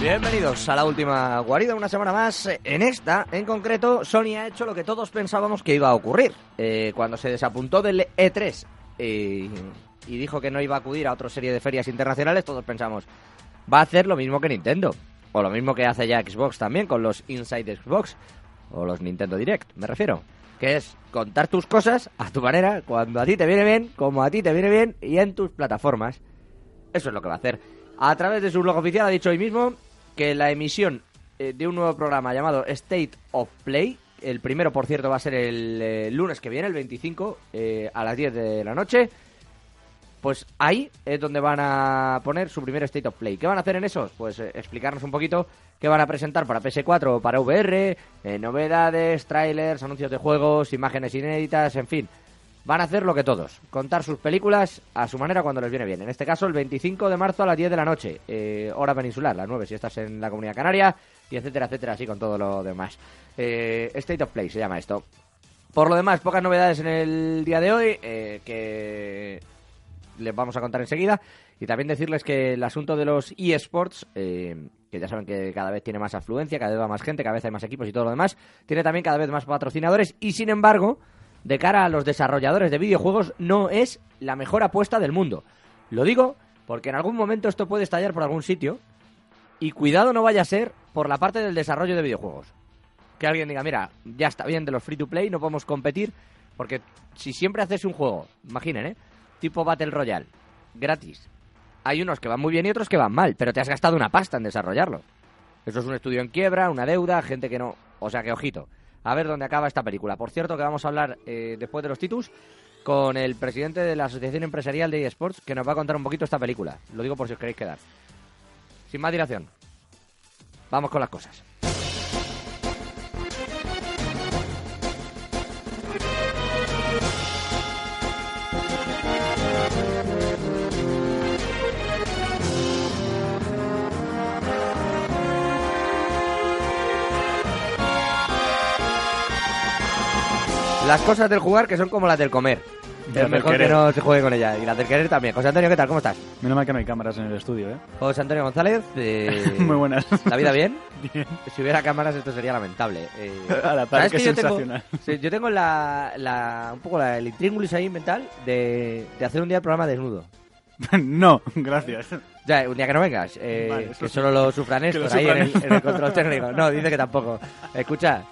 Bienvenidos a la última guarida, una semana más. En esta, en concreto, Sony ha hecho lo que todos pensábamos que iba a ocurrir. Eh, cuando se desapuntó del E3 eh, y dijo que no iba a acudir a otra serie de ferias internacionales, todos pensamos, va a hacer lo mismo que Nintendo. O lo mismo que hace ya Xbox también con los Inside Xbox. O los Nintendo Direct, me refiero. Que es contar tus cosas a tu manera, cuando a ti te viene bien, como a ti te viene bien y en tus plataformas. Eso es lo que va a hacer. A través de su blog oficial ha dicho hoy mismo que la emisión eh, de un nuevo programa llamado State of Play, el primero por cierto va a ser el eh, lunes que viene, el 25, eh, a las 10 de la noche, pues ahí es donde van a poner su primer State of Play. ¿Qué van a hacer en esos? Pues eh, explicarnos un poquito qué van a presentar para PS4 o para VR, eh, novedades, trailers, anuncios de juegos, imágenes inéditas, en fin. Van a hacer lo que todos, contar sus películas a su manera cuando les viene bien. En este caso, el 25 de marzo a las 10 de la noche, eh, hora peninsular, las 9 si estás en la Comunidad Canaria, y etcétera, etcétera, así con todo lo demás. Eh, State of Play se llama esto. Por lo demás, pocas novedades en el día de hoy, eh, que les vamos a contar enseguida. Y también decirles que el asunto de los eSports, eh, que ya saben que cada vez tiene más afluencia, cada vez va más gente, cada vez hay más equipos y todo lo demás, tiene también cada vez más patrocinadores y sin embargo, de cara a los desarrolladores de videojuegos, no es la mejor apuesta del mundo. Lo digo porque en algún momento esto puede estallar por algún sitio y cuidado no vaya a ser por la parte del desarrollo de videojuegos. Que alguien diga, mira, ya está bien de los free to play, no podemos competir, porque si siempre haces un juego, imaginen, ¿eh? tipo Battle Royale, gratis. Hay unos que van muy bien y otros que van mal, pero te has gastado una pasta en desarrollarlo. Eso es un estudio en quiebra, una deuda, gente que no... O sea que, ojito, a ver dónde acaba esta película. Por cierto, que vamos a hablar eh, después de los títulos con el presidente de la Asociación Empresarial de eSports, que nos va a contar un poquito esta película. Lo digo por si os queréis quedar. Sin más dilación, vamos con las cosas. Las cosas del jugar que son como las del comer. Es mejor que no se juegue con ellas. Y las del querer también. José Antonio, ¿qué tal? ¿Cómo estás? Menos mal que no hay cámaras en el estudio, ¿eh? José Antonio González. eh, Muy buenas. ¿La vida bien? Bien. Si hubiera cámaras esto sería lamentable. Eh, A la par, ¿sabes qué que yo tengo, sensacional. yo tengo la, la- un poco la, el intríngulis ahí mental de, de hacer un día el programa desnudo. no, gracias. Ya, un día que no vengas, eh, Vale, que solo lo sufran estos ahí en el, en el control técnico. No, dice que tampoco. Escucha,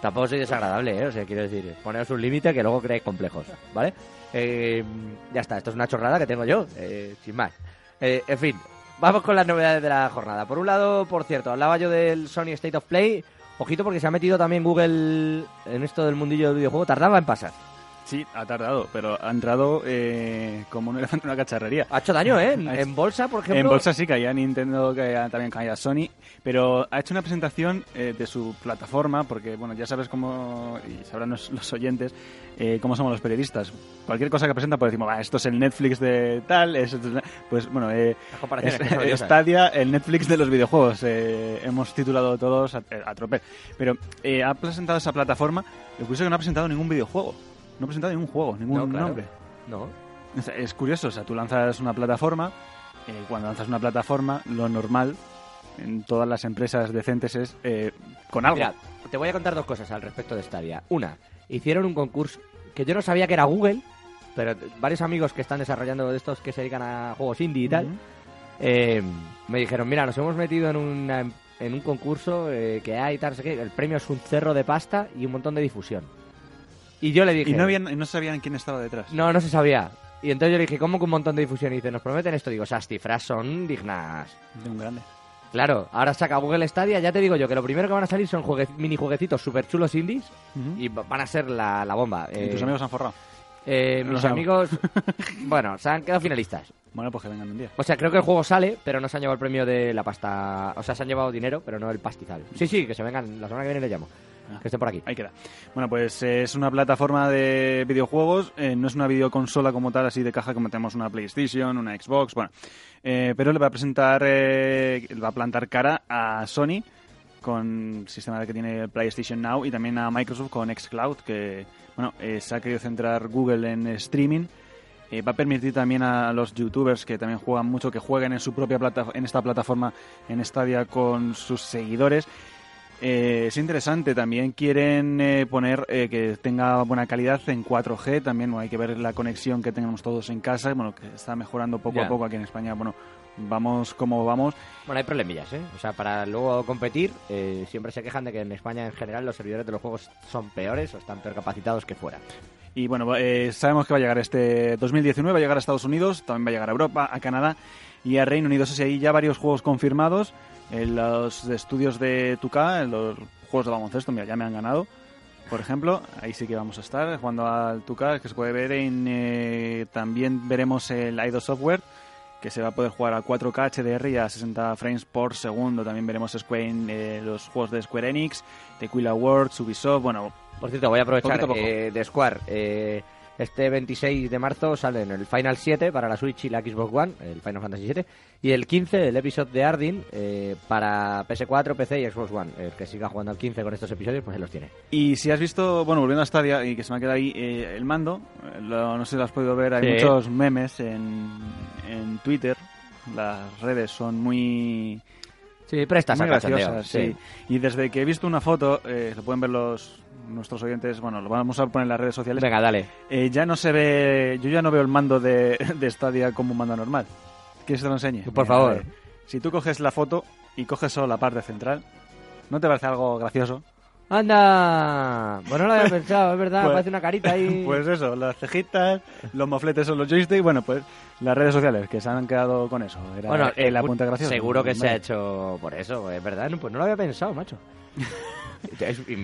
tampoco soy desagradable, ¿eh? O sea, quiero decir, poneros un límite que luego creéis complejos, ¿vale? Eh, ya está, esto es una chorrada que tengo yo, eh, sin más. Eh, en fin, vamos con las novedades de la jornada. Por un lado, por cierto, hablaba yo del Sony State of Play. Ojito porque se ha metido también Google en esto del mundillo del videojuego. Tardaba en pasar. Sí, ha tardado, pero ha entrado eh, como un elefante en una cacharrería. Ha hecho daño, ¿eh? En, bolsa, por ejemplo. En bolsa sí caía Nintendo, caía, también caía Sony, pero ha hecho una presentación eh, de su plataforma, porque bueno, ya sabes cómo, y sabrán los, los oyentes, eh, cómo somos los periodistas. Cualquier cosa que presenta, pues decimos, "Va, esto es el Netflix de tal, es, pues bueno, eh, es-. Stadia, el Netflix de los videojuegos. eh, hemos titulado todos a, a tropel. Pero eh, ha presentado esa plataforma, lo curioso es que no ha presentado ningún videojuego. No ha presentado ningún juego, ningún No, claro. nombre. No. Es curioso, o sea, tú lanzas una plataforma, eh, cuando lanzas una plataforma, lo normal en todas las empresas decentes es eh, con algo. Mira, te voy a contar dos cosas al respecto de Stadia. Una, hicieron un concurso que yo no sabía que era Google, pero varios amigos que están desarrollando de estos que se dedican a juegos indie y tal, eh, me dijeron, mira, nos hemos metido en, una- en un concurso eh, que hay tal, no sé qué, el premio es un cerro de pasta y un montón de difusión. Y yo le dije... Y no, habían, no sabían quién estaba detrás. No, no se sabía. Y entonces yo le dije, ¿cómo que un montón de difusión? Y dice, nos prometen esto. Digo, esas cifras son dignas. De un grande. Claro, ahora saca Google Stadia, ya te digo yo que lo primero que van a salir son juegue- mini jueguecitos super chulos indies y va- van a ser la, la bomba. ¿Y Eh, tus amigos han forrado? eh, mis amigos, bueno, se han quedado finalistas. Bueno, pues que vengan un día. O sea, creo que el juego sale, pero no se han llevado el premio de la pasta. O sea, se han llevado dinero, pero no el pastizal. Sí, sí, que se vengan. La semana que viene les llamo. Que estén por aquí. Ahí queda. Bueno, pues eh, es una plataforma de videojuegos, eh, no es una videoconsola como tal, así de caja como tenemos una PlayStation, una Xbox, bueno. Eh, pero le va a presentar, eh, va a plantar cara a Sony con el sistema que tiene PlayStation Now y también a Microsoft con xCloud, que bueno, se ha querido centrar Google en streaming va a permitir también a los youtubers que también juegan mucho que jueguen en su propia plata en esta plataforma en Stadia con sus seguidores. Eh, es interesante, también quieren eh, poner eh, que tenga buena calidad en 4G, también bueno, hay que ver la conexión que tengamos todos en casa, bueno, que está mejorando poco Ya. a poco aquí en España, bueno, vamos como vamos. Bueno, hay problemillas, ¿eh? O sea, para luego competir, eh, siempre se quejan de que en España en general los servidores de los juegos son peores o están peor capacitados que fuera. Y bueno, eh, sabemos que va a llegar este 2019, va a llegar a Estados Unidos, también va a llegar a Europa, a Canadá y a Reino Unido. Eso sí, hay ya varios juegos confirmados. En los estudios de 2K, en los juegos de baloncesto, mira, ya me han ganado. Por ejemplo, ahí sí que vamos a estar jugando al 2K, que se puede ver en... eh, también veremos el IDO Software, que se va a poder jugar a 4K HDR y a 60 frames por segundo. También veremos Square, eh, los juegos de Square Enix, Tequila World, Ubisoft, bueno, Por cierto, voy a aprovechar eh, de Square. Este 26 de marzo salen el Final 7 para la Switch y la Xbox One, el Final Fantasy 7, y el 15 el episodio de Ardyn eh, para PS4, PC y Xbox One. El que siga jugando al 15 con estos episodios, pues se los tiene. Y si has visto, bueno, volviendo a Stadia y que se me ha quedado ahí, eh, el mando, lo- no sé si lo has podido ver, hay Sí. muchos memes en, en Twitter, las redes son muy, Sí, prestas muy graciosas. Sí. Y desde que he visto una foto, eh, lo pueden ver los nuestros oyentes, bueno, lo vamos a poner en las redes sociales, Venga, dale. eh, ya no se ve, yo ya no veo el mando de, de Stadia como un mando normal. ¿Quieres que te lo enseñe? Por favor. eh, si tú coges la foto y coges solo la parte central, ¿no te parece algo gracioso? ¡Anda! Bueno, no lo había pensado, es verdad, Pues- parece una carita ahí. Pues eso, las cejitas, los mofletes son los joysticks, bueno, pues las redes sociales que se han quedado con eso. Era bueno, el eh, apunte gracioso. Seguro que se ha hecho por eso, es verdad. No, Pues no lo había pensado, macho.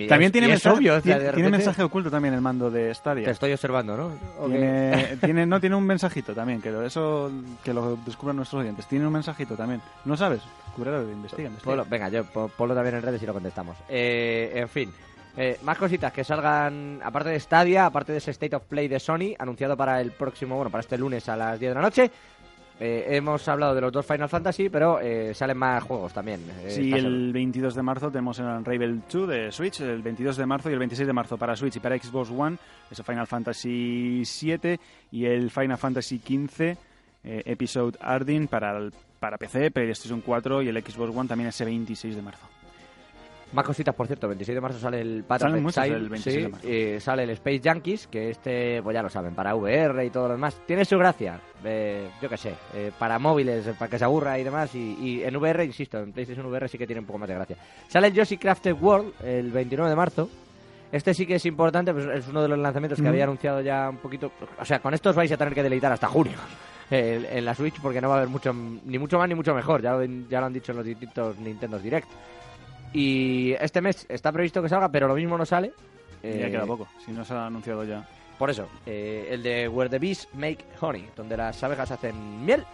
También tiene, mensaje, obvio, tiene, tiene mensaje oculto también el mando de Stadia. Te estoy observando, ¿no? Tiene, tiene- no tiene un mensajito también, que lo- eso que lo descubran nuestros oyentes. Tiene un mensajito también. ¿No sabes? Cúbrelo, investiga, investiga. Ponlo- venga, yo po- ponlo también en redes y lo contestamos. Eh, en fin, eh, más cositas que salgan, aparte de Stadia, aparte de ese State of Play de Sony, anunciado para el próximo, bueno, para este lunes a las 10 de la noche. Eh, hemos hablado de los dos Final Fantasy, pero eh, salen más juegos también. eh, Sí, el 22 de marzo tenemos el Unravel 2 de Switch, el 22 de marzo y el 26 de marzo para Switch y para Xbox One, ese Final Fantasy 7 y el Final Fantasy 15 eh, Episode Ardyn para, el- para PC, PlayStation 4 y el Xbox One también ese 26 de marzo. Más cositas, por cierto, 26 de marzo sale el Path Salen muchos el 26 de marzo. eh, sale el Space Junkies, que este, pues ya lo saben, para VR y todo lo demás. Tiene su gracia, eh, yo qué sé, eh, para móviles, para que se aburra y demás. Y, y en VR, insisto, en PlayStation VR sí que tiene un poco más de gracia. Sale el Yoshi Crafted World el 29 de marzo. Este sí que es importante, pues es uno de los lanzamientos que Ujú. había anunciado ya un poquito. O sea, con estos vais a tener que deleitar hasta junio eh, en la Switch porque no va a haber mucho, ni mucho más ni mucho mejor. Ya lo, ya lo han dicho en los distintos Nintendo Direct. Y este mes está previsto que salga, pero lo mismo no sale. ya Eh, queda poco, si no se ha anunciado ya. Por eso, eh, el de Where the Bees Make Honey, donde las abejas hacen miel,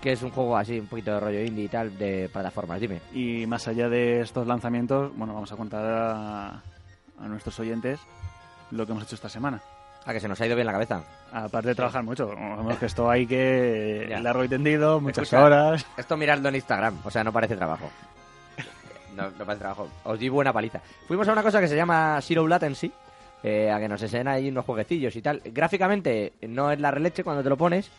que es un juego así, un poquito de rollo indie y tal, de plataformas. Dime. Y más allá de estos lanzamientos, bueno, vamos a contar a, a nuestros oyentes lo que hemos hecho esta semana. A que se nos ha ido bien la cabeza. Aparte de trabajar mucho, vemos que esto hay que Ya. largo y tendido, muchas Escucha, horas. Esto miradlo en Instagram, o sea, no parece trabajo. No, no parece trabajo. Os di buena paliza. Fuimos a una cosa que se llama Zero Latency, eh, a que nos enseñan ahí unos jueguecillos y tal. Gráficamente no es la releche cuando te lo pones,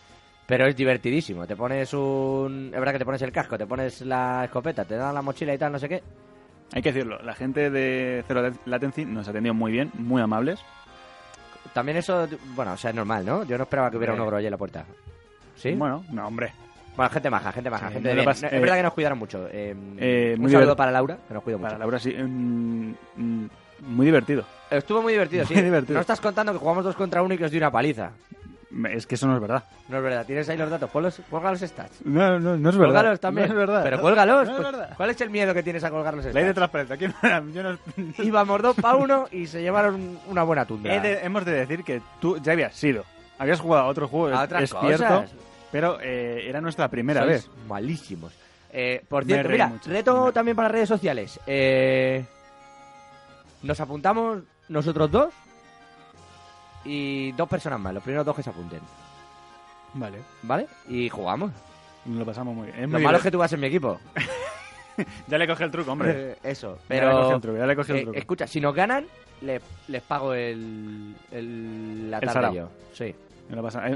pero es divertidísimo. Te pones un... Es verdad que te pones el casco, te pones la escopeta, te dan la mochila y tal, no sé qué. Hay que decirlo, la gente de Zero Latency nos ha atendido muy bien, muy amables. También eso, bueno, o sea, es normal, ¿no? Yo no esperaba que hubiera un ogro allí en la puerta. ¿Sí? Bueno, no, hombre. Bueno, gente maja, gente maja, Sí, gente no de le bien. pas- No, eh, Es verdad que nos cuidaron mucho. Eh, eh, un muy saludo para Laura, que nos cuidó mucho. Para Laura sí, mm, mm, muy divertido. Estuvo muy divertido, sí. Muy divertido. No estás contando que jugamos dos contra uno y que os di una paliza. Es que eso no es verdad. No es verdad. Tienes ahí los datos. Ponlos, cuelga los stats. No, no, no es verdad. Cuélgalos también. No es verdad. Pero cuélgalos. No es pues, verdad. ¿Cuál es el miedo que tienes a colgar los Ley de stats? transparencia. Aquí no- yo no- Íbamos dos para uno y se llevaron una buena. He de- hemos de decir que tú ya habías sido. Habías jugado a otro juego A otras es cierto, cosas. Pero eh, era nuestra primera Sois vez. malísimos. Eh, por Me cierto, reí mira, mucho. reto Me- también para redes sociales. Eh, nos apuntamos nosotros dos y dos personas más, los primeros dos que se apunten, Vale. ¿vale? Y jugamos. Lo pasamos muy bien. Es Lo malo es que tú vas en mi equipo. Ya le coge el truco, hombre. Eh, Eso, Ya le coge pero... el truco, ya le coge el eh, truco. escucha, si nos ganan, le- les pago el, el, la El tarde sarao. yo. Sí.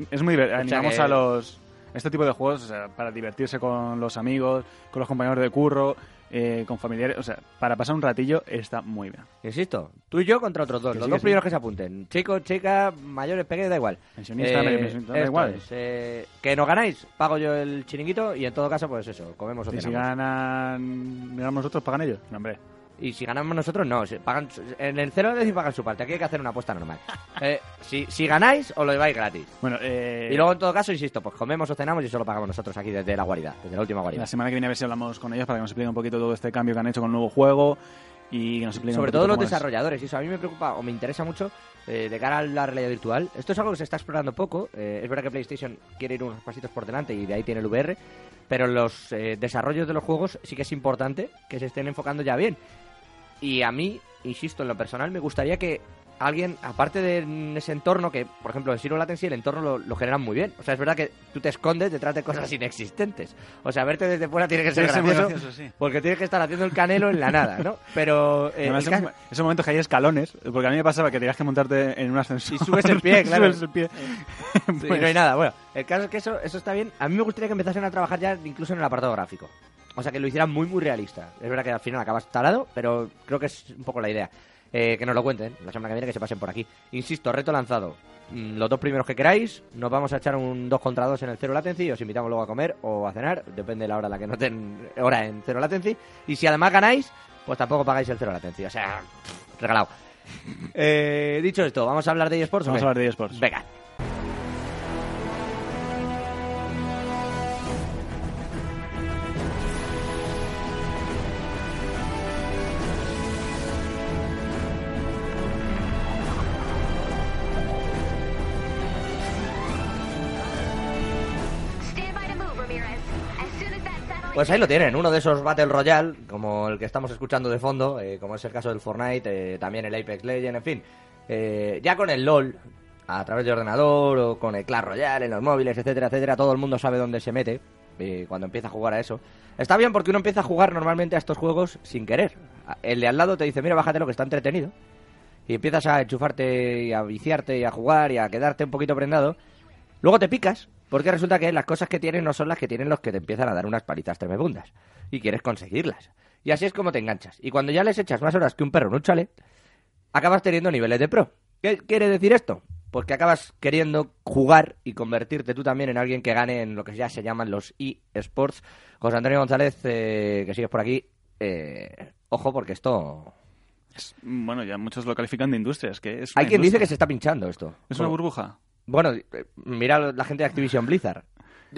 Es muy divertido. Animamos que- a los. Este tipo de juegos, o sea, para divertirse con los amigos, con los compañeros de curro, eh, con familiares, o sea, para pasar un ratillo está muy bien. Insisto, tú y yo contra otros dos. Que los sí, dos sí. primeros que se apunten. Chicos, chicas, mayores, pequeños, da igual. Pensionista, pensionista, da igual. es, eh, que nos ganáis, pago yo el chiringuito y en todo caso, pues eso, comemos o Y si ganan, ganamos nosotros, pagan ellos. No, hombre. Y si ganamos nosotros, no. si pagan, en el cero decir pagan su parte. Aquí hay que hacer una apuesta normal. Eh, si, si ganáis, os lo lleváis gratis. Bueno, eh, Y luego, en todo caso, insisto, pues comemos o cenamos y eso lo pagamos nosotros aquí desde la guarida, desde la última guarida. la semana que viene a ver si hablamos con ellos para que nos expliquen un poquito todo este cambio que han hecho con el nuevo juego y que nos expliquen Sobre un todo los es. desarrolladores, y eso a mí me preocupa o me interesa mucho eh, de cara a la realidad virtual. Esto es algo que se está explorando poco. eh, es verdad que PlayStation quiere ir unos pasitos por delante y de ahí tiene el VR, pero los eh, desarrollos de los juegos sí que es importante que se estén enfocando ya bien. Y a mí, insisto, en lo personal, me gustaría que alguien, aparte de ese entorno, que por ejemplo en Zero Latency el entorno lo, lo generan muy bien. O sea, es verdad que tú te escondes detrás de cosas inexistentes. O sea, verte desde fuera tiene que ser muy gracioso, gracioso, sí. porque tienes que estar haciendo el canelo en la nada, ¿no? Pero eh, Además, caso- esos momentos que hay escalones, porque a mí me pasaba que tenías que montarte en un ascensor. Y subes el pie, claro. subes el pie. Sí, Pues, no hay nada. Bueno, el caso es que eso, eso está bien. A mí me gustaría que empezasen a trabajar ya incluso en el apartado gráfico. O sea, que lo hicieran muy, muy realista. Es verdad que al final acabas talado, pero creo que es un poco la idea. Eh, que nos lo cuenten la semana que viene, que se pasen por aquí. Insisto, reto lanzado. Mm, Los dos primeros que queráis, nos vamos a echar un 2 contra 2 en el Cero Latency, os invitamos luego a comer o a cenar, depende de la hora en la que noten hora en Cero Latency. Y si además ganáis, pues tampoco pagáis el Cero Latency. O sea, regalado. Eh, dicho esto, ¿vamos a hablar de eSports? o Vamos a hablar de eSports. Venga. Pues ahí lo tienen, uno de esos Battle Royale, como el que estamos escuchando de fondo, eh, como es el caso del Fortnite, eh, también el Apex Legends, en fin. Eh, ya con el LOL, a través de ordenador o con el Clash Royale en los móviles, etcétera, etcétera, todo el mundo sabe dónde se mete cuando empieza a jugar a eso. Está bien porque uno empieza a jugar normalmente a estos juegos sin querer. El de al lado te dice, mira, bájate lo que está entretenido. Y empiezas a enchufarte y a viciarte y a jugar y a quedarte un poquito prendado. Luego te picas, porque resulta que las cosas que tienes no son las que tienen los que te empiezan a dar unas palitas tremebundas. Y quieres conseguirlas. Y así es como te enganchas. Y cuando ya les echas más horas que un perro en un chalet, acabas teniendo niveles de pro. ¿Qué quiere decir esto? Pues que acabas queriendo jugar y convertirte tú también en alguien que gane en lo que ya se llaman los eSports. José Antonio González, eh, que sigues por aquí, eh, ojo porque esto... Es- bueno, ya muchos lo califican de industria. Es que es Hay quien dice que se está pinchando esto. Es una burbuja. Bueno, eh, mira la gente de Activision Blizzard.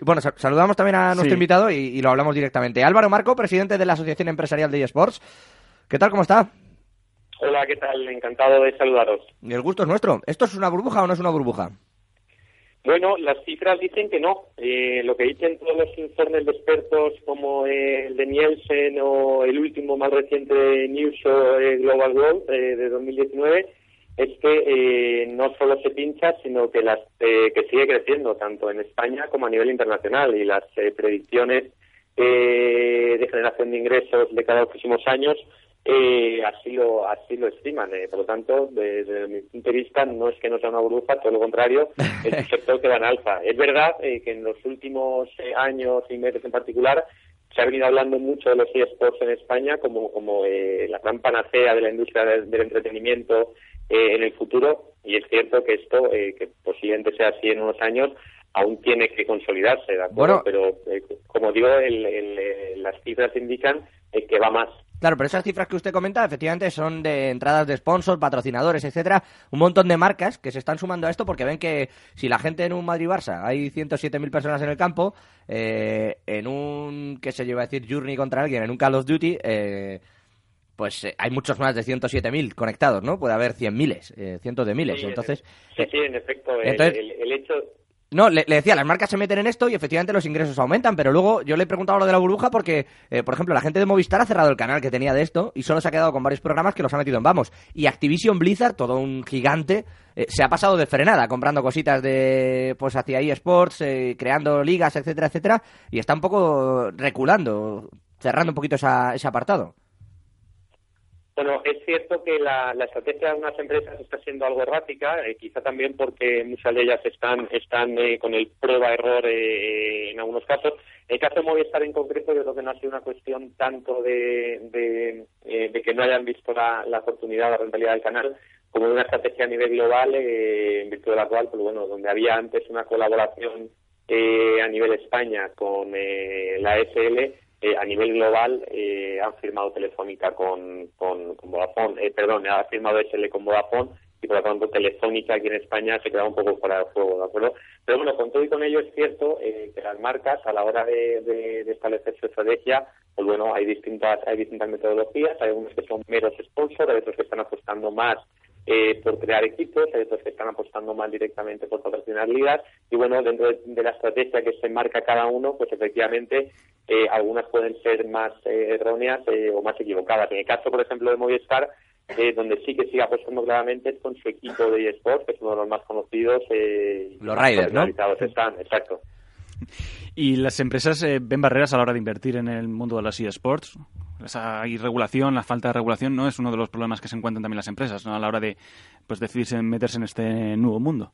Bueno, sa- saludamos también a nuestro Sí. invitado y, y lo hablamos directamente. Álvaro Marco, presidente de la Asociación Empresarial de eSports. ¿Qué tal? ¿Cómo está? Hola, ¿qué tal? Encantado de saludaros. El gusto es nuestro. ¿Esto es una burbuja o no es una burbuja? Bueno, las cifras dicen que no. Eh, lo que dicen todos los informes de expertos como el de Nielsen o el último más reciente News o, eh, Global World eh, de 2019 es que eh, no solo se pincha, sino que las eh, que sigue creciendo tanto en España como a nivel internacional y las eh, predicciones eh, de generación de ingresos de cada próximos años eh, así lo así lo estiman. eh. Por lo tanto, desde mi punto de vista, no es que no sea una burbuja, todo lo contrario, es un sector que va en alza. Es verdad eh, que en los últimos años y meses en particular se ha venido hablando mucho de los eSports en España como, como eh, la gran panacea de la industria del, del entretenimiento eh, en el futuro y es cierto que esto, eh, que posiblemente sea así en unos años, aún tiene que consolidarse, ¿de Bueno. acuerdo? Pero, eh, como digo, el- el, eh, las cifras indican eh, que va más. Claro, pero esas cifras que usted comenta, efectivamente, son de entradas de sponsors, patrocinadores, etcétera, un montón de marcas que se están sumando a esto porque ven que si la gente en un Madrid-Barça hay 107.000 personas en el campo, eh, en un, qué yo, iba a decir Journey contra alguien, en un Call of Duty, eh, pues eh, hay muchos más de 107.000 conectados, ¿no? Puede haber 100.000, eh, cientos de miles. Sí, Entonces, Sí, eh, sí, en efecto. el- entonces- el, el hecho. no, le, le decía, las marcas se meten en esto y efectivamente los ingresos aumentan, pero luego yo le he preguntado lo de la burbuja porque, eh, por ejemplo, la gente de Movistar ha cerrado el canal que tenía de esto y solo se ha quedado con varios programas que los ha metido en vamos. Y Activision Blizzard, todo un gigante, eh, se ha pasado de frenada comprando cositas de, pues hacia eSports, eh, creando ligas, etcétera, etcétera, y está un poco reculando, cerrando un poquito esa- ese apartado. Bueno, es cierto que la, estrategia de unas empresas está siendo algo errática, eh, quizá también porque muchas de ellas están, están eh, con el prueba-error eh, en algunos casos. El caso de Movistar en concreto yo creo que no ha sido una cuestión tanto de, eh, que no hayan visto la, oportunidad, la rentabilidad del canal, como de una estrategia a nivel global, eh, en virtud de la cual, pues bueno, donde había antes una colaboración eh, a nivel España con eh, la SL, eh, a nivel global eh, han firmado Telefónica con, con, con Vodafone, eh, perdón, ha firmado SL con Vodafone y por lo tanto Telefónica aquí en España se queda un poco fuera del juego, ¿de acuerdo? Pero bueno, con todo y con ello es cierto eh, que las marcas a la hora de, de, de establecer su estrategia, pues bueno, hay distintas, hay distintas metodologías, hay algunos que son meros sponsors, hay otros que están apostando más eh, por crear equipos, hay otros que están apostando más directamente por patrocinar ligas y bueno, dentro de, de la estrategia que se marca cada uno, pues efectivamente eh, algunas pueden ser más eh, erróneas eh, o más equivocadas. En el caso, por ejemplo, de Movistar, eh, donde sí que sigue apostando claramente es con su equipo de eSports, que es uno de los más conocidos. Eh, Los Riders, ¿no? Están, exacto. ¿Y las empresas eh, ven barreras a la hora de invertir en el mundo de los eSports? Esa irregulación, la falta de regulación, no es uno de los problemas que se encuentran también las empresas ¿no? a la hora de pues decidirse meterse en este nuevo mundo.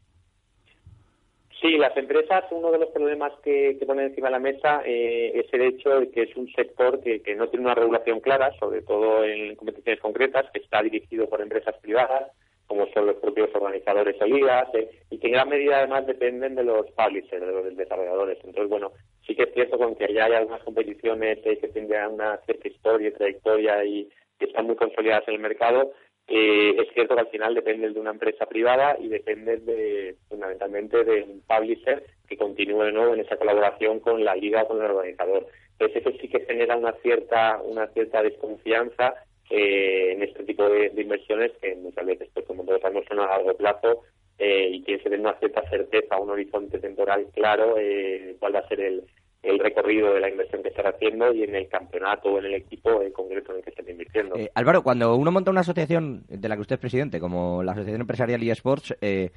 Sí, las empresas, uno de los problemas que, que ponen encima de la mesa eh, es el hecho de que es un sector que, no tiene una regulación clara, sobre todo en competiciones concretas, que está dirigido por empresas privadas, como son los propios organizadores de ligas, eh, y que en gran medida además dependen de los publishers, de los desarrolladores. Entonces, bueno, sí que es cierto con que ya hay algunas competiciones eh, que tienen una cierta historia y trayectoria y que están muy consolidadas en el mercado, eh, es cierto que al final dependen de una empresa privada y dependen de, fundamentalmente de un publisher que continúe ¿no? en esa colaboración con la liga o con el organizador. Entonces eso sí que genera una cierta, una cierta desconfianza eh, en este tipo de, de inversiones que muchas veces, pues como todos sabemos, son a largo plazo eh, y que se den una cierta certeza, un horizonte temporal claro, eh, cuál va a ser el, el recorrido de la inversión que estará haciendo y en el campeonato o en el equipo en concreto en el que esté invirtiendo. Eh, Álvaro, cuando uno monta una asociación de la que usted es presidente, como la Asociación Empresarial eSports, eh,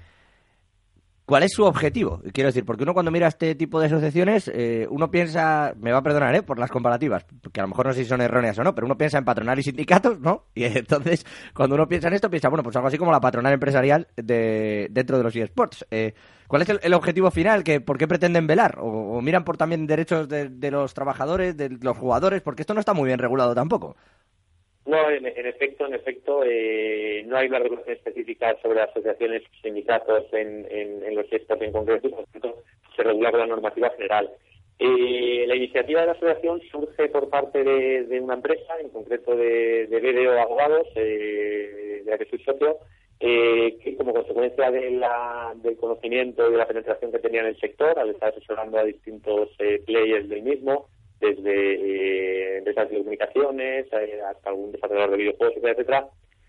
¿cuál es su objetivo? Quiero decir, porque uno cuando mira este tipo de asociaciones, eh, uno piensa, me va a perdonar ¿eh? por las comparativas, porque a lo mejor no sé si son erróneas o no, pero uno piensa en patronal y sindicatos, ¿no? Y entonces, cuando uno piensa en esto, piensa, bueno, pues algo así como la patronal empresarial de, dentro de los eSports. Eh, ¿Cuál es el, el objetivo final? que ¿Por qué pretenden velar? ¿O, o miran por también derechos de, de los trabajadores, de los jugadores? Porque esto no está muy bien regulado tampoco. No, en, efecto, en efecto, eh, no hay una regulación específica sobre asociaciones y sindicatos en, en, en los esports en concreto, por tanto se regula con la normativa general. Eh, la iniciativa de la asociación surge por parte de, de una empresa, en concreto de, de BDO Abogados, eh, de la que soy socio, eh, que como consecuencia de la, del conocimiento y de la penetración que tenía en el sector, al estar asesorando a distintos eh, players del mismo, desde eh, empresas de comunicaciones eh, hasta algún desarrollador de videojuegos, etcétera, etcétera,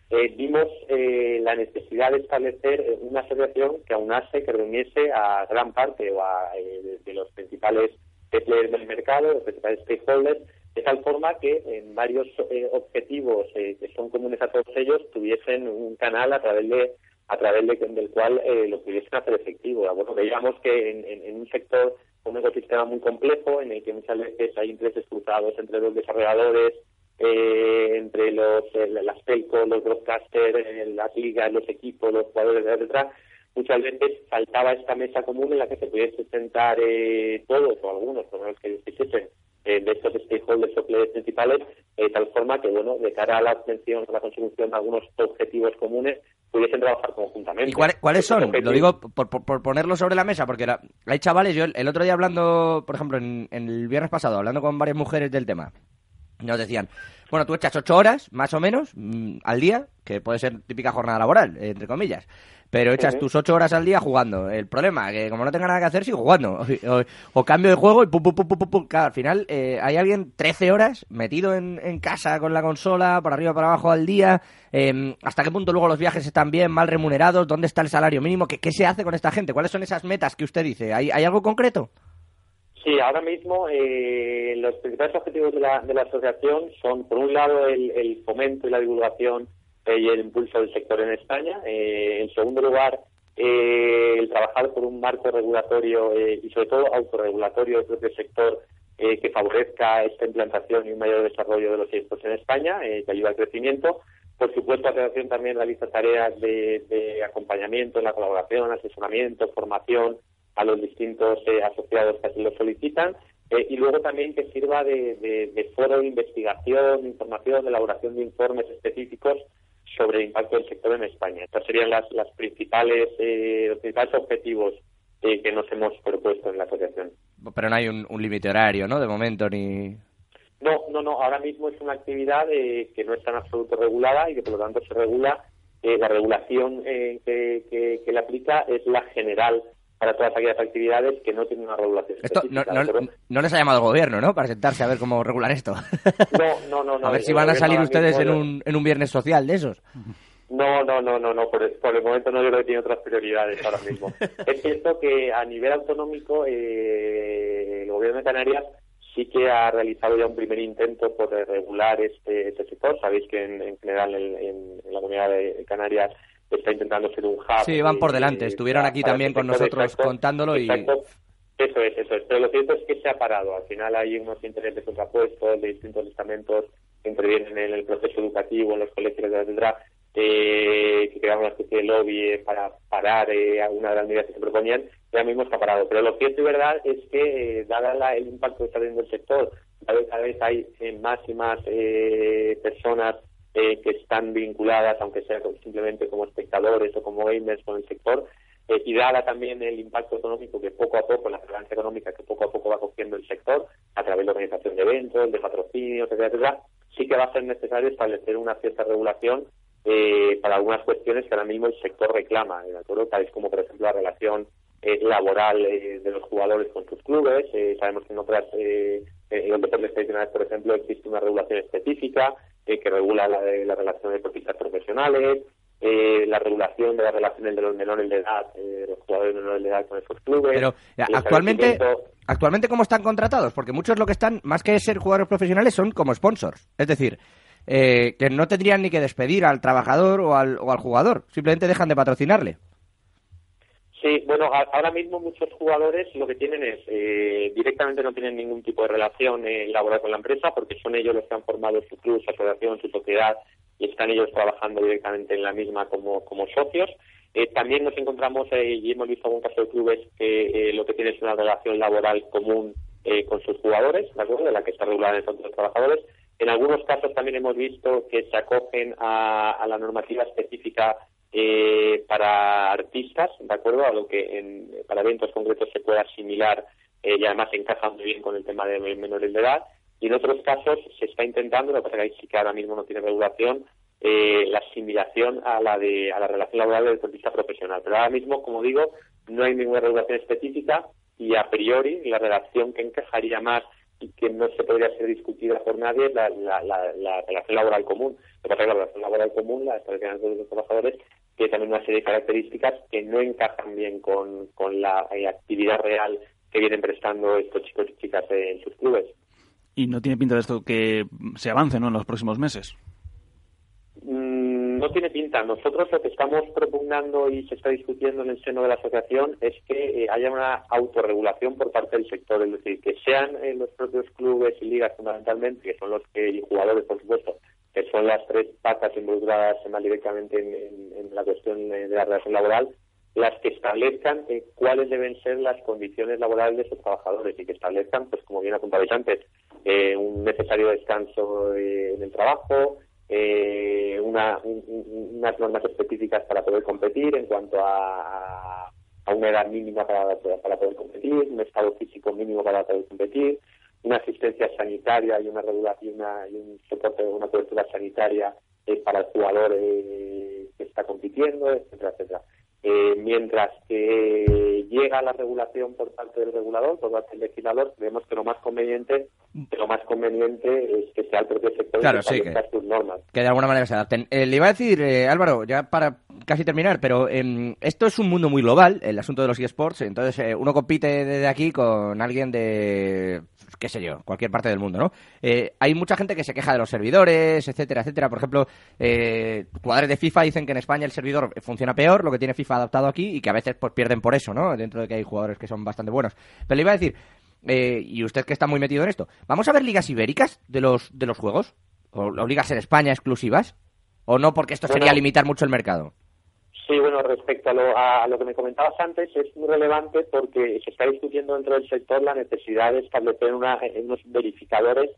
eh, vimos la necesidad de establecer una asociación que aunase, que reuniese a gran parte o a, de, los principales players del mercado, los principales stakeholders, de tal forma que en varios eh, objetivos eh, que son comunes a todos ellos tuviesen un canal a través de a través de, del cual eh, lo pudiesen hacer efectivo. Bueno, veíamos que en un sector un ecosistema muy complejo en el que muchas veces hay intereses cruzados entre los desarrolladores, eh, entre los eh, las telcos, los broadcasters, eh, las ligas, los equipos, los jugadores, etcétera. Muchas veces faltaba esta mesa común en la que se pudiese sentar eh, todos o algunos, por lo menos que quisiesen, eh, de estos stakeholders o players principales, de tal forma que, bueno, de cara a la obtención, a la consecución de algunos objetivos comunes, pudiesen trabajar conjuntamente. ¿Y cuáles, cuáles son? Lo digo por, por- por ponerlo sobre la mesa, porque la- hay chavales, yo el, el otro día hablando, por ejemplo, en, en el viernes pasado, hablando con varias mujeres del tema, nos decían, bueno, tú echas ocho horas, más o menos, mm, al día, que puede ser típica jornada laboral, entre comillas, pero echas tus ocho horas al día jugando. El problema, que como no tenga nada que hacer, sigo jugando. O, o cambio de juego y pum, pum, pum, pum, pum, pum. Claro, al final eh, hay alguien 13 horas metido en, en casa con la consola, por arriba, para abajo al día. eh, ¿Hasta qué punto luego los viajes están bien, mal remunerados? ¿Dónde está el salario mínimo? ¿Qué, qué se hace con esta gente? ¿Cuáles son esas metas que usted dice? ¿Hay, hay algo concreto? Sí, ahora mismo eh, los principales objetivos de la, de la asociación son, por un lado, el, el fomento y la divulgación eh, y el impulso del sector en España. Eh, en segundo lugar, eh, el trabajar por un marco regulatorio eh, y, sobre todo, autorregulatorio del propio sector que favorezca esta implantación y un mayor desarrollo de los esports en España, que ayuda al crecimiento. Por supuesto, la Federación también realiza tareas de, de acompañamiento en la colaboración, asesoramiento, formación a los distintos eh, asociados que así lo solicitan. Eh, y luego también que sirva de, de, de foro de investigación, información, de elaboración de informes específicos sobre el impacto del sector en España. Estos serían las, las principales, eh, los principales objetivos eh, que nos hemos propuesto en la asociación. Pero no hay un, un límite horario, ¿no? De momento, ni... No, no, no. Ahora mismo es una actividad eh, que no está en absoluto regulada y que por lo tanto se regula. eh, la regulación eh, que, que, que le aplica es la general para todas aquellas actividades que no tienen una regulación Esto no, no- les ha llamado el gobierno, ¿no? Para sentarse a ver cómo regular esto. No, no, no, no. a ver si van a salir ustedes en un, en un viernes social de esos. No, no, no, no, no. Por, el- por el momento no yo creo que tiene otras prioridades ahora mismo. es cierto que a nivel autonómico eh, el gobierno de Canarias sí que ha realizado ya un primer intento por regular este, este sector. Sabéis que en, en general en, en- en la comunidad de Canarias está intentando ser un hub. Sí, van por delante. Estuvieron aquí también con nosotros exacto, contándolo y-. Eso es, eso es. Pero lo cierto es que se ha parado. Al final hay unos intereses contrapuestos de distintos estamentos que intervienen en el proceso educativo, en los colegios, etcétera, eh, que crearon una especie de lobby para parar eh, alguna de las medidas que se proponían, y ahora mismo está parado. Pero lo cierto y verdad es que, eh, dada la- el impacto que está teniendo el sector, cada vez, cada vez hay eh, más y más eh, personas eh, que están vinculadas, aunque sea simplemente como espectadores o como gamers con el sector, eh, y dada también el impacto económico que poco a poco, la relevancia económica que poco a poco va cogiendo el sector, a través de organización de eventos, de patrocinios, etcétera, etcétera, sí que va a ser necesario establecer una cierta regulación eh, para algunas cuestiones que ahora mismo el sector reclama, ¿de acuerdo? Tales como, por ejemplo, la relación eh, laboral eh, de los jugadores con sus clubes. Eh, sabemos que en otras, eh, en los deportes tradicionales, por ejemplo, existe una regulación específica eh, que regula la, de, la relación de deportistas profesionales, eh, la regulación de las relaciones de los menores de edad, eh, los jugadores menores de edad con esos clubes. Pero actualmente, actualmente ¿cómo están contratados? Porque muchos lo que están, más que ser jugadores profesionales, son como sponsors. Es decir, eh, que no tendrían ni que despedir al trabajador o al, o al jugador. Simplemente dejan de patrocinarle. Sí, bueno, ahora mismo muchos jugadores lo que tienen es, eh, directamente no tienen ningún tipo de relación eh, laboral con la empresa porque son ellos los que han formado su club, su asociación, su sociedad y están ellos trabajando directamente en la misma como, como socios. Eh, también nos encontramos eh, y hemos visto algún caso de clubes que eh, lo que tienen es una relación laboral común eh, con sus jugadores, ¿de acuerdo? De la que está regulada en el de los Trabajadores. En algunos casos también hemos visto que se acogen a la normativa específica eh, para artistas, ¿de acuerdo? A lo que en, para eventos concretos se puede asimilar eh, y además encaja muy bien con el tema de menores de edad. Y en otros casos se está intentando, lo que pasa es que sí que ahora mismo no tiene regulación, eh, la asimilación a la de a la relación laboral del deportista profesional. Pero ahora mismo, como digo, no hay ninguna regulación específica y a priori la relación que encajaría más y que no se podría ser discutida por nadie la, la, la, la relación laboral común. Lo que pasa es que la relación laboral común, la establecen los trabajadores, tiene también una serie de características que no encajan bien con, con la eh, actividad real que vienen prestando estos chicos y chicas en sus clubes. Y no tiene pinta de esto que se avance ¿no? en los próximos meses. Mm, No tiene pinta. Nosotros lo que estamos propugnando y se está discutiendo en el seno de la asociación es que eh, haya una autorregulación por parte del sector, es decir, que sean eh, los propios clubes y ligas fundamentalmente, que son los que, y jugadores por supuesto, que son las tres patas involucradas más directamente en, la cuestión de la relación laboral, las que establezcan eh, cuáles deben ser las condiciones laborales de sus trabajadores y que establezcan, pues como bien apuntabais antes, eh, un necesario descanso eh, en el trabajo, eh, una- un- un- unas normas específicas para poder competir en cuanto a- a una edad mínima para, para poder competir, un estado físico mínimo para poder competir, una asistencia sanitaria y una regulación y, una- y un soporte, una cobertura sanitaria eh, para el jugador eh, que está compitiendo, etcétera, etcétera. Eh, mientras que llega la regulación por parte del regulador, por parte del legislador, creemos que lo más conveniente, que lo más conveniente es que sea el propio sector Claro, que sí, establezca sus normas. Que de alguna manera se adapten. Eh, le iba a decir, eh, Álvaro, ya para casi terminar, pero em, esto es un mundo muy global, el asunto de los eSports. Entonces, uno compite desde aquí con alguien de, qué sé yo, cualquier parte del mundo, ¿no? Eh, hay mucha gente que se queja de los servidores, etcétera, etcétera. Por ejemplo, eh, jugadores de FIFA dicen que en España el servidor funciona peor, lo que tiene FIFA adaptado aquí, y que a veces pues pierden por eso, ¿no? Dentro de que hay jugadores que son bastante buenos. Pero le iba a decir, eh, y usted que está muy metido en esto, ¿vamos a ver ligas ibéricas de los, de los juegos? ¿O, o ligas en España exclusivas? ¿O no? Porque esto sería limitar mucho el mercado. Sí, bueno, respecto a lo, a lo que me comentabas antes, es muy relevante porque se está discutiendo dentro del sector la necesidad de establecer una- unos verificadores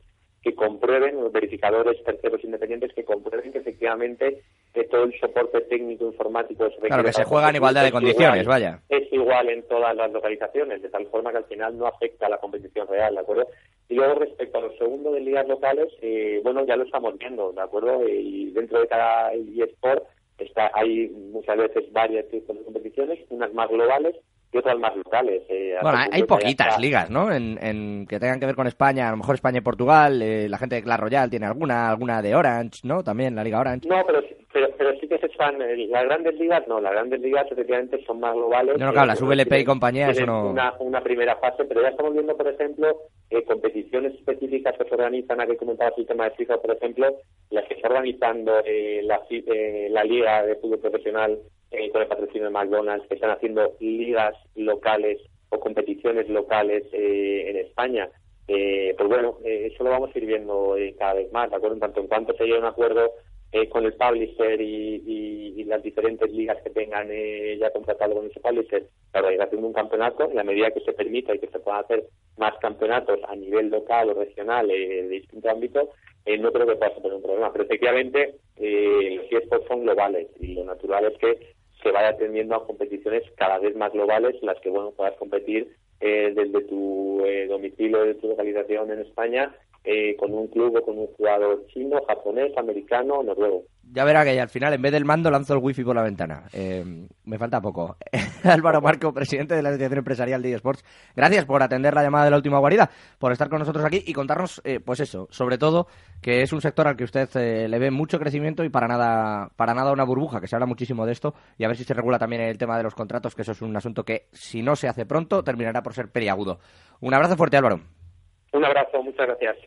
que comprueben, unos verificadores terceros independientes que comprueben que efectivamente eh, todo el soporte técnico informático se Claro, que se juega en igualdad de es condiciones, igual, vaya. Es igual en todas las localizaciones, de tal forma que al final no afecta a la competición real, ¿de acuerdo? Y luego respecto a lo segundo de ligas locales, eh, bueno, ya lo estamos viendo, ¿de acuerdo? Eh, Y dentro de cada eSport está, hay muchas veces varias tipos de competiciones, unas más globales y otras más locales. eh, Bueno, hay, poquitas está- ligas, ¿no? En, en que tengan que ver con España, a lo mejor España y Portugal, eh, la gente de Clash Royale tiene alguna, alguna de Orange, ¿no? También la Liga Orange. No, pero, pero, pero sí que se están, eh, las grandes ligas no, las grandes ligas efectivamente son más globales. No, no, claro, eh, las VLP y compañía, eso tienen no- Una, una primera fase, pero ya estamos viendo, por ejemplo, eh, competiciones específicas que se organizan, aquí comentabas el tema de FIFA, por ejemplo, las que está organizando eh, la, eh, la Liga de Fútbol Profesional eh, con el patrocinio de McDonald's, que están haciendo ligas locales o competiciones locales eh, en España. Eh, pues bueno, eh, eso lo vamos a ir viendo eh, cada vez más, ¿de acuerdo? En tanto en cuanto se llegue a un acuerdo eh, con el publisher y, y- y las diferentes ligas que tengan ya contratado con ese publisher la organización de un campeonato, en la medida que se permita y que se puedan hacer más campeonatos a nivel local o regional de distinto ámbito, no creo que pueda ser un problema. Pero efectivamente, los eSports son globales y lo natural es que se vaya atendiendo a competiciones cada vez más globales en las que bueno puedas competir eh, desde tu eh, domicilio, de tu localización en España, eh, con un club o con un jugador chino, japonés, americano, noruego. Ya verá que al final, en vez del mando, lanzo el wifi por la ventana. Eh, me falta poco. Álvaro Marco, presidente de la Asociación Empresarial de eSports, gracias por atender la llamada de la última guarida, por estar con nosotros aquí y contarnos, eh, pues eso, sobre todo, que es un sector al que usted eh, le ve mucho crecimiento y para nada, para nada una burbuja, que se habla muchísimo de esto, y a ver si se regula también el tema de los contratos, que eso es un asunto que, si no se hace pronto, terminará por ser periagudo. Un abrazo fuerte, Álvaro. Un abrazo, muchas gracias.